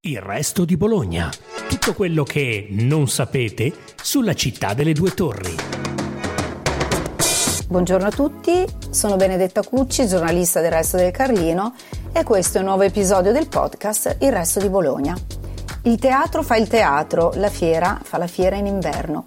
Il resto di Bologna. Tutto quello che non sapete sulla città delle due torri. Buongiorno a tutti, sono Benedetta Cucci, giornalista del Resto del Carlino e questo è un nuovo episodio del podcast Il Resto di Bologna. Il teatro fa il teatro, la fiera fa la fiera in inverno.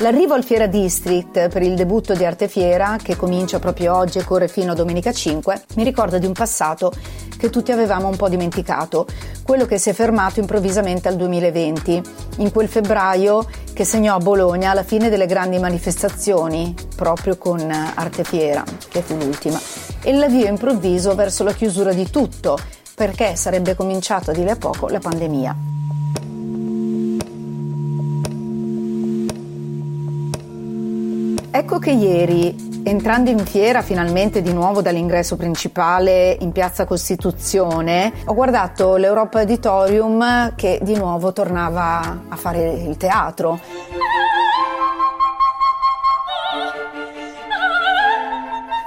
L'arrivo al Fiera District per il debutto di Arte Fiera, che comincia proprio oggi e corre fino a domenica 5, mi ricorda di un passato che tutti avevamo un po' dimenticato, quello che si è fermato improvvisamente al 2020, in quel febbraio che segnò a Bologna la fine delle grandi manifestazioni, proprio con Arte Fiera, che fu l'ultima, e l'avvio improvviso verso la chiusura di tutto, perché sarebbe cominciato di lì a poco la pandemia. Ecco che ieri, entrando in fiera finalmente di nuovo dall'ingresso principale in piazza Costituzione, ho guardato l'Europa Auditorium che di nuovo tornava a fare il teatro.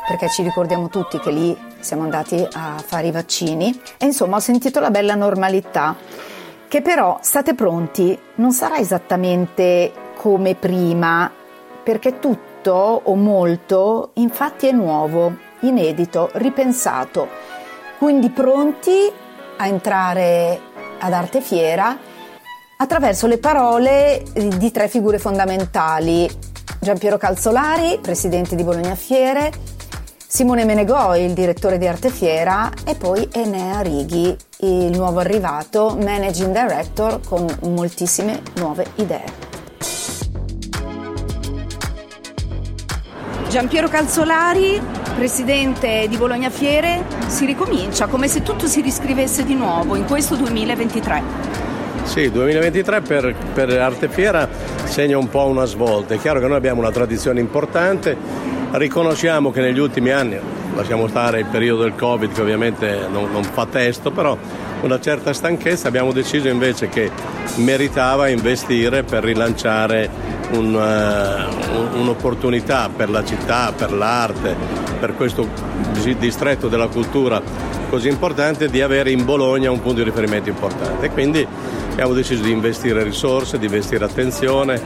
perché ci ricordiamo tutti che lì siamo andati a fare i vaccini e insomma ho sentito la bella normalità che però state pronti non sarà esattamente come prima perché tutto tutto o molto infatti è nuovo, inedito, ripensato, quindi pronti a entrare ad arte fiera attraverso le parole di tre figure fondamentali, Giampiero Calzolari, presidente di Bologna Fiere, Simone Menegoi, il direttore di Arte Fiera, e poi Enea Righi, il nuovo arrivato, managing director con moltissime nuove idee. Giampiero Calzolari, presidente di Bologna Fiere, si ricomincia come se tutto si riscrivesse di nuovo in questo 2023. Sì, 2023 per, per Arte Fiera segna un po' una svolta. È chiaro che noi abbiamo una tradizione importante, riconosciamo che negli ultimi anni, lasciamo stare il periodo del Covid che ovviamente non, non fa testo, però una certa stanchezza abbiamo deciso invece che meritava investire per rilanciare un, uh, un'opportunità per la città, per l'arte, per questo distretto della cultura così importante di avere in Bologna un punto di riferimento importante. Quindi abbiamo deciso di investire risorse, di investire attenzione,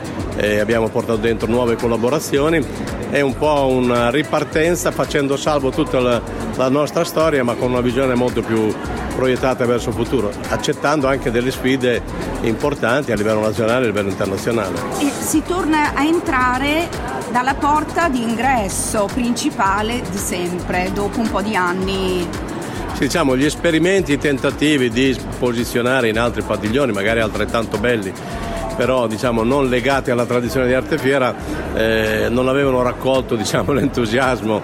abbiamo portato dentro nuove collaborazioni. È un po' una ripartenza facendo salvo tutta la, la nostra storia ma con una visione molto più proiettate verso il futuro, accettando anche delle sfide importanti a livello nazionale e a livello internazionale. E si torna a entrare dalla porta di ingresso principale di sempre, dopo un po' di anni diciamo, gli esperimenti, i tentativi di posizionare in altri padiglioni, magari altrettanto belli, però diciamo, non legati alla tradizione di arte fiera, eh, non avevano raccolto diciamo, l'entusiasmo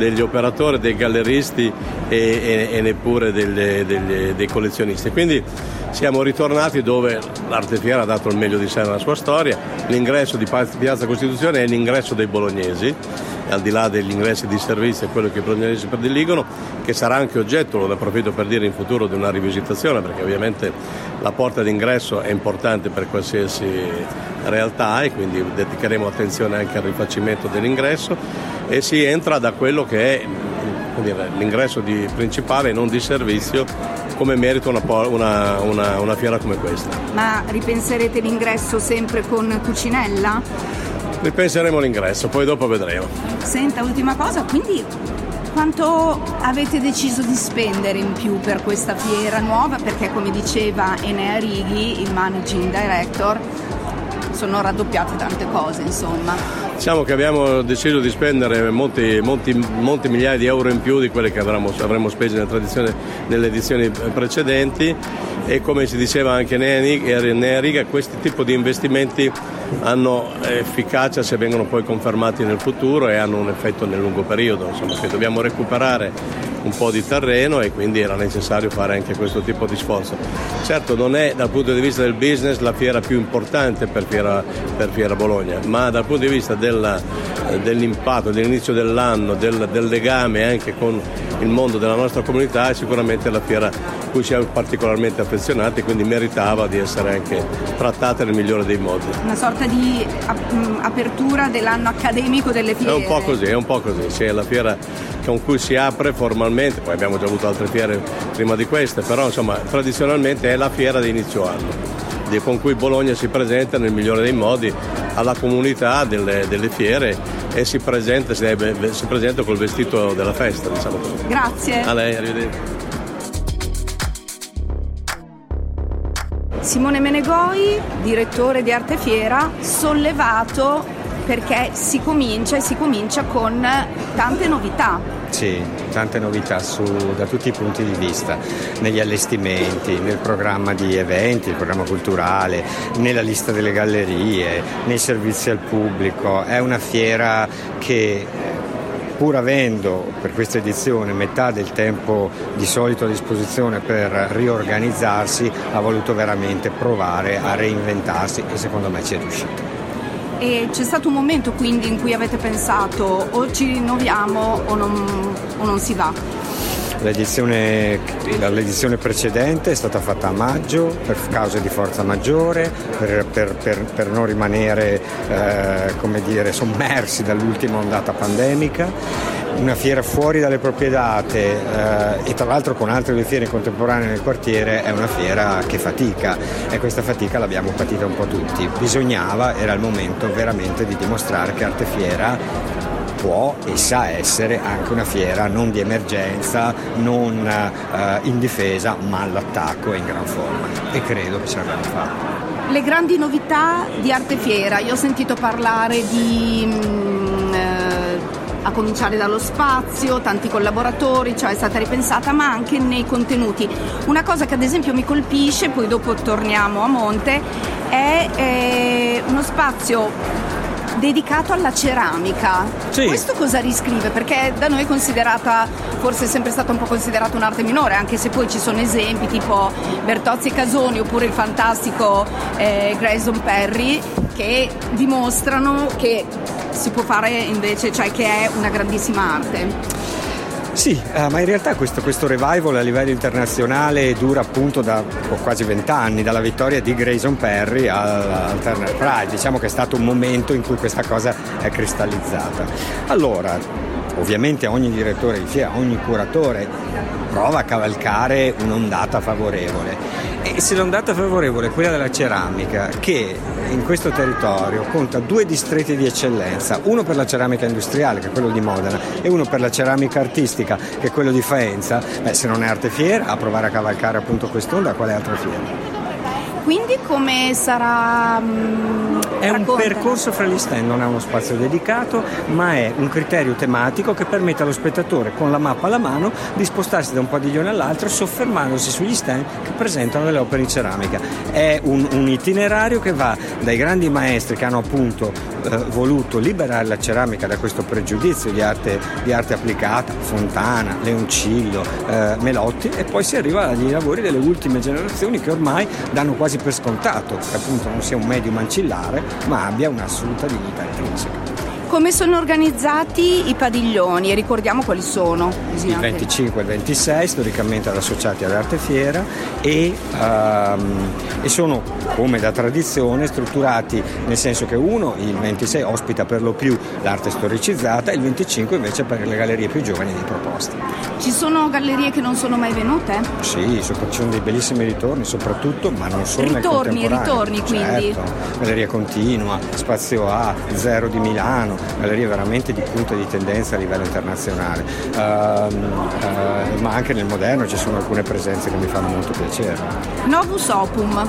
degli operatori, dei galleristi e, e, e neppure delle, delle, dei collezionisti. Quindi siamo ritornati dove l'arte fiera ha dato il meglio di sé nella sua storia, l'ingresso di Piazza Costituzione è l'ingresso dei bolognesi, al di là degli ingressi di servizio e quello che i bolognesi prediligono, che sarà anche oggetto, lo approfitto per dire in futuro, di una rivisitazione, perché ovviamente la porta d'ingresso è importante per qualsiasi realtà e quindi dedicheremo attenzione anche al rifacimento dell'ingresso e si entra da quello che è l'ingresso di principale e non di servizio come merita una, una, una, una fiera come questa. Ma ripenserete l'ingresso sempre con cucinella? Ripenseremo l'ingresso, poi dopo vedremo. Senta, ultima cosa, quindi quanto avete deciso di spendere in più per questa fiera nuova? Perché come diceva Enea Righi, il managing director, sono raddoppiate tante cose, insomma. Diciamo che abbiamo deciso di spendere molti, molti, molti migliaia di euro in più di quelle che avremmo, avremmo speso nelle edizioni precedenti e come si diceva anche nella riga, questi tipi di investimenti hanno efficacia se vengono poi confermati nel futuro e hanno un effetto nel lungo periodo, insomma che dobbiamo recuperare un po' di terreno e quindi era necessario fare anche questo tipo di sforzo. Certo non è dal punto di vista del business la fiera più importante per Fiera, per fiera Bologna, ma dal punto di vista della, dell'impatto, dell'inizio dell'anno, del, del legame anche con il mondo della nostra comunità è sicuramente la fiera cui siamo particolarmente affezionati, quindi meritava di essere anche trattata nel migliore dei modi. Una sorta di apertura dell'anno accademico delle fiere. È un po' così, è un po' così, sì, è la fiera con cui si apre formalmente, poi abbiamo già avuto altre fiere prima di queste, però insomma tradizionalmente è la fiera di inizio anno con cui Bologna si presenta nel migliore dei modi alla comunità delle, delle fiere e si presenta, si, deve, si presenta col vestito della festa. Diciamo così. Grazie. A lei, arrivederci. Simone Menegoi, direttore di Arte Fiera, sollevato perché si comincia e si comincia con tante novità. Sì, tante novità su, da tutti i punti di vista, negli allestimenti, nel programma di eventi, il programma culturale, nella lista delle gallerie, nei servizi al pubblico. È una fiera che pur avendo per questa edizione metà del tempo di solito a disposizione per riorganizzarsi, ha voluto veramente provare a reinventarsi e secondo me ci è riuscito. E c'è stato un momento quindi in cui avete pensato o ci rinnoviamo o non, o non si va? L'edizione, l'edizione, precedente è stata fatta a maggio per cause di forza maggiore, per, per, per, per non rimanere eh, dire, sommersi dall'ultima ondata pandemica una fiera fuori dalle proprie date eh, e tra l'altro con altre due fiere contemporanee nel quartiere è una fiera che fatica e questa fatica l'abbiamo patita un po' tutti. Bisognava, era il momento veramente di dimostrare che Arte Fiera può e sa essere anche una fiera non di emergenza, non eh, in difesa, ma all'attacco e in gran forma e credo che ce l'abbiamo fatta. Le grandi novità di Arte Fiera, io ho sentito parlare di... Mh, mm, eh, a cominciare dallo spazio, tanti collaboratori, cioè è stata ripensata, ma anche nei contenuti. Una cosa che ad esempio mi colpisce, poi dopo torniamo a monte, è eh, uno spazio dedicato alla ceramica. Sì. Questo cosa riscrive? Perché da noi è considerata, forse è sempre stata un po' considerata un'arte minore, anche se poi ci sono esempi tipo Bertozzi e Casoni oppure il fantastico eh, Grayson Perry che dimostrano che si può fare invece, cioè che è una grandissima arte. Sì, eh, ma in realtà questo, questo, revival a livello internazionale dura appunto da oh, quasi vent'anni, dalla vittoria di Grayson Perry al, al Turner Pride. Diciamo che è stato un momento in cui questa cosa è cristallizzata. Allora, ovviamente ogni direttore di fiera, ogni curatore prova a cavalcare un'ondata favorevole e se l'ondata favorevole è quella della ceramica, che in questo territorio conta due distretti di eccellenza, uno per la ceramica industriale, che è quello di Modena, e uno per la ceramica artistica, che è quello di Faenza, beh, se non è arte fiera, a provare a cavalcare appunto quest'onda, quale altra fiera? Quindi come sarà? Mh, mm, è un percorso fra gli stand, non è uno spazio dedicato, ma è un criterio tematico che permette allo spettatore con la mappa alla mano di spostarsi da un padiglione all'altro soffermandosi sugli stand che presentano le opere in ceramica. È un, un itinerario che va dai grandi maestri che hanno appunto eh, voluto liberare la ceramica da questo pregiudizio di arte, di arte applicata, Fontana, Leoncillo, eh, Melotti e poi si arriva agli lavori delle ultime generazioni che ormai danno quasi per scontato che appunto non sia un medium ancillare ma abbia un'assoluta dignità intrinseca. Come sono organizzati i padiglioni e ricordiamo quali sono? Il 25 e il 26 storicamente associati all'arte fiera e, um, e, sono come da tradizione strutturati nel senso che uno, il 26 ospita per lo più l'arte storicizzata e il 25 invece per le gallerie più giovani di proposta. Ci sono gallerie che non sono mai venute? Sì, ci sono dei bellissimi ritorni soprattutto, ma non solo ritorni, ritorni quindi. Certo. Galleria Continua, Spazio A, Zero di Milano, gallerie veramente di punta di tendenza a livello internazionale, uh, uh, ma anche nel moderno ci sono alcune presenze che mi fanno molto piacere. Novus Opum.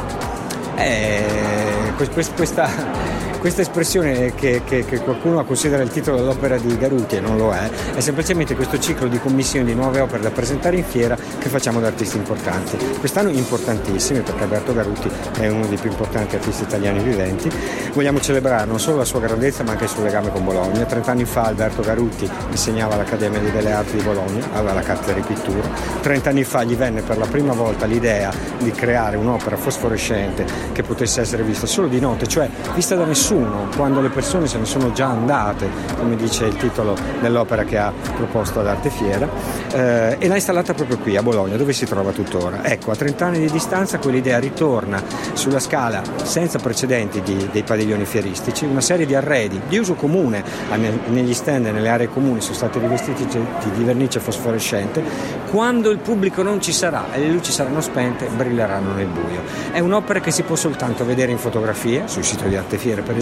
Eh, questa questa espressione che, che, che, qualcuno considera il titolo dell'opera di Garuti e non lo è, è semplicemente questo ciclo di commissioni di nuove opere da presentare in fiera che facciamo da artisti importanti. Quest'anno importantissimi perché Alberto Garuti è uno dei più importanti artisti italiani viventi. Vogliamo celebrare non solo la sua grandezza ma anche il suo legame con Bologna. Trent'anni fa Alberto Garuti insegnava all'Accademia di Belle Arti di Bologna, aveva la cattedra di pittura. Trent'anni fa gli venne per la prima volta l'idea di creare un'opera fosforescente che potesse essere vista solo di notte, cioè vista da nessuno nessuno, quando le persone se ne sono già andate, come dice il titolo dell'opera che ha proposto ad Arte Fiera, eh, e l'ha installata proprio qui a Bologna, dove si trova tuttora. Ecco, a 30 anni di distanza quell'idea ritorna sulla scala senza precedenti di, dei padiglioni fieristici, una serie di arredi di uso comune negli stand e nelle aree comuni sono stati rivestiti di vernice fosforescente, quando il pubblico non ci sarà e le luci saranno spente brilleranno nel buio. È un'opera che si può soltanto vedere in fotografia, sul sito di Arte Fiere per esempio,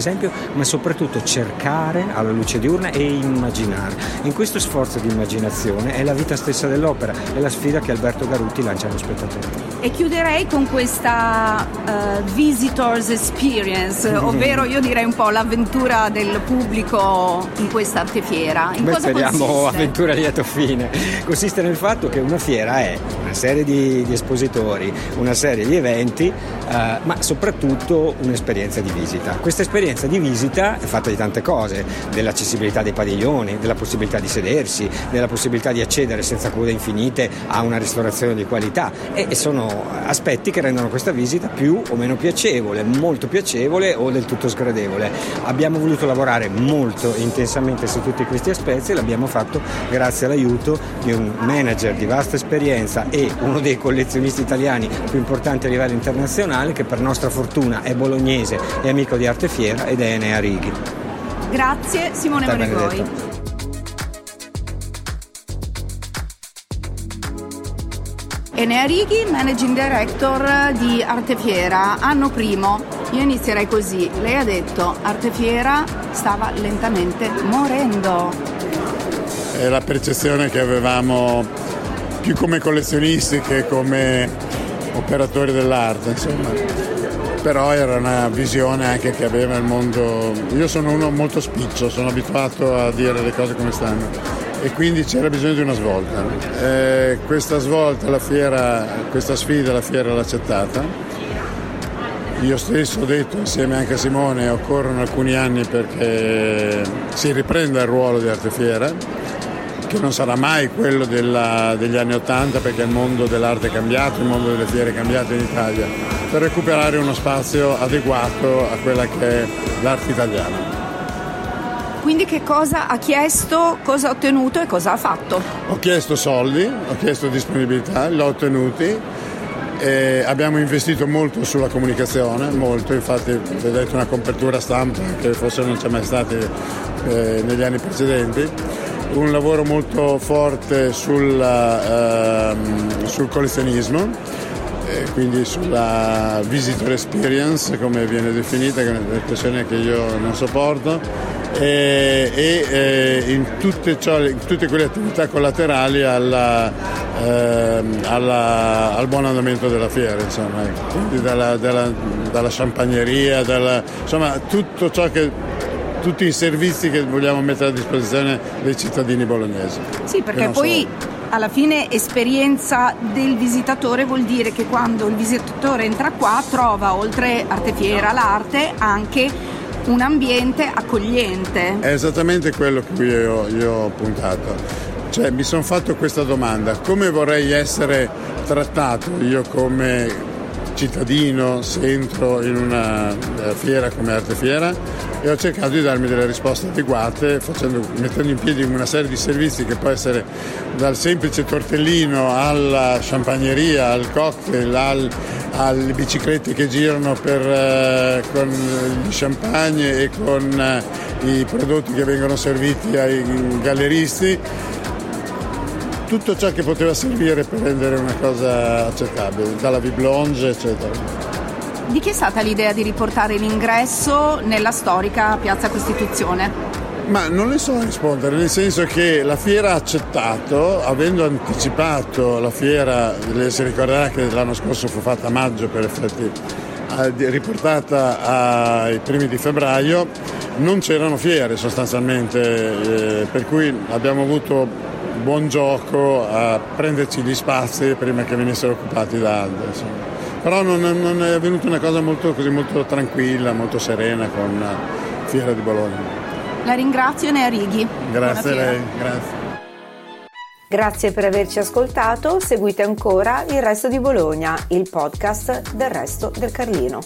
ma soprattutto cercare alla luce diurna e immaginare. In questo sforzo di immaginazione è la vita stessa dell'opera, è la sfida che Alberto Garutti lancia allo spettatore. E chiuderei con questa uh, visitors experience, mm-hmm. ovvero io direi un po' l'avventura del pubblico in questa artefiera. In Beh, speriamo consiste? avventura lieto fine. Consiste nel fatto che una fiera è una serie di, di espositori, una serie di eventi, uh, ma soprattutto un'esperienza di visita. Questa esperienza di visita è fatta di tante cose, dell'accessibilità dei padiglioni, della possibilità di sedersi, della possibilità di accedere senza code infinite a una ristorazione di qualità e, e sono aspetti che rendono questa visita più o meno piacevole, molto piacevole o del tutto sgradevole. Abbiamo voluto lavorare molto intensamente su tutti questi aspetti e l'abbiamo fatto grazie all'aiuto di un manager di vasta esperienza e uno dei collezionisti italiani più importanti a livello internazionale che per nostra fortuna è bolognese, è amico di Arte Fiera ed è Enea Righi. Grazie Simone Maregoi. Enea Righi, Managing Director di Artefiera, anno primo. Io inizierei così. Lei ha detto Artefiera stava lentamente morendo. È la percezione che avevamo più come collezionisti che come operatori dell'arte, insomma. Però era una visione anche che aveva il mondo. Io sono uno molto spiccio, sono abituato a dire le cose come stanno e quindi c'era bisogno di una svolta. Eh, questa svolta, la fiera, questa sfida la fiera l'ha accettata. Io stesso ho detto insieme anche a Simone occorrono alcuni anni perché si riprenda il ruolo di arte fiera, che non sarà mai quello della, degli anni Ottanta perché il mondo dell'arte è cambiato, il mondo delle fiere è cambiato in Italia, per recuperare uno spazio adeguato a quella che è l'arte italiana. Quindi che cosa ha chiesto, cosa ha ottenuto e cosa ha fatto? Ho chiesto soldi, ho chiesto disponibilità, li ho ottenuti. E abbiamo investito molto sulla comunicazione, molto, infatti vedete una copertura stampa che forse non c'è mai stata eh, negli anni precedenti, un lavoro molto forte sul, eh, sul collezionismo, quindi sulla visitor experience come viene definita, che è un'espressione che io non sopporto, e, e in, tutte ciò, in, tutte quelle attività collaterali alla, eh, alla, al buon andamento della fiera, insomma, ecco. quindi dalla, dalla, dalla champagneria, dalla, insomma tutto ciò che tutti i servizi che vogliamo mettere a disposizione dei cittadini bolognesi. Sì, perché poi solo. alla fine esperienza del visitatore vuol dire che quando il visitatore entra qua trova oltre artefiera l'arte anche un ambiente accogliente. È esattamente quello che io, io ho puntato. Cioè, mi sono fatto questa domanda, come vorrei essere trattato io come cittadino se entro in una eh, fiera come Arte Fiera e ho cercato di darmi delle risposte adeguate facendo, mettendo in piedi una serie di servizi che può essere dal semplice tortellino alla champagneria, al cocktail, al, alle biciclette che girano per, eh, con gli champagne e con eh, i prodotti che vengono serviti ai galleristi tutto ciò che poteva servire per rendere una cosa accettabile, dalla Viblonge eccetera. Di chi è stata l'idea di riportare l'ingresso nella storica Piazza Costituzione? Ma non le so rispondere, nel senso che la fiera ha accettato, avendo anticipato la fiera, lei si ricorderà che l'anno scorso fu fatta a maggio per effetti, riportata ai primi di febbraio, non c'erano fiere sostanzialmente, eh, per cui abbiamo avuto buon gioco a prenderci gli spazi prima che venissero occupati da altri. Però non, non, è avvenuta una cosa molto, così, molto tranquilla, molto serena con Fiera di Bologna. La ringrazio Nea Righi. Grazie a lei, grazie. Grazie per averci ascoltato, seguite ancora Il Resto di Bologna, il podcast del Resto del Carlino.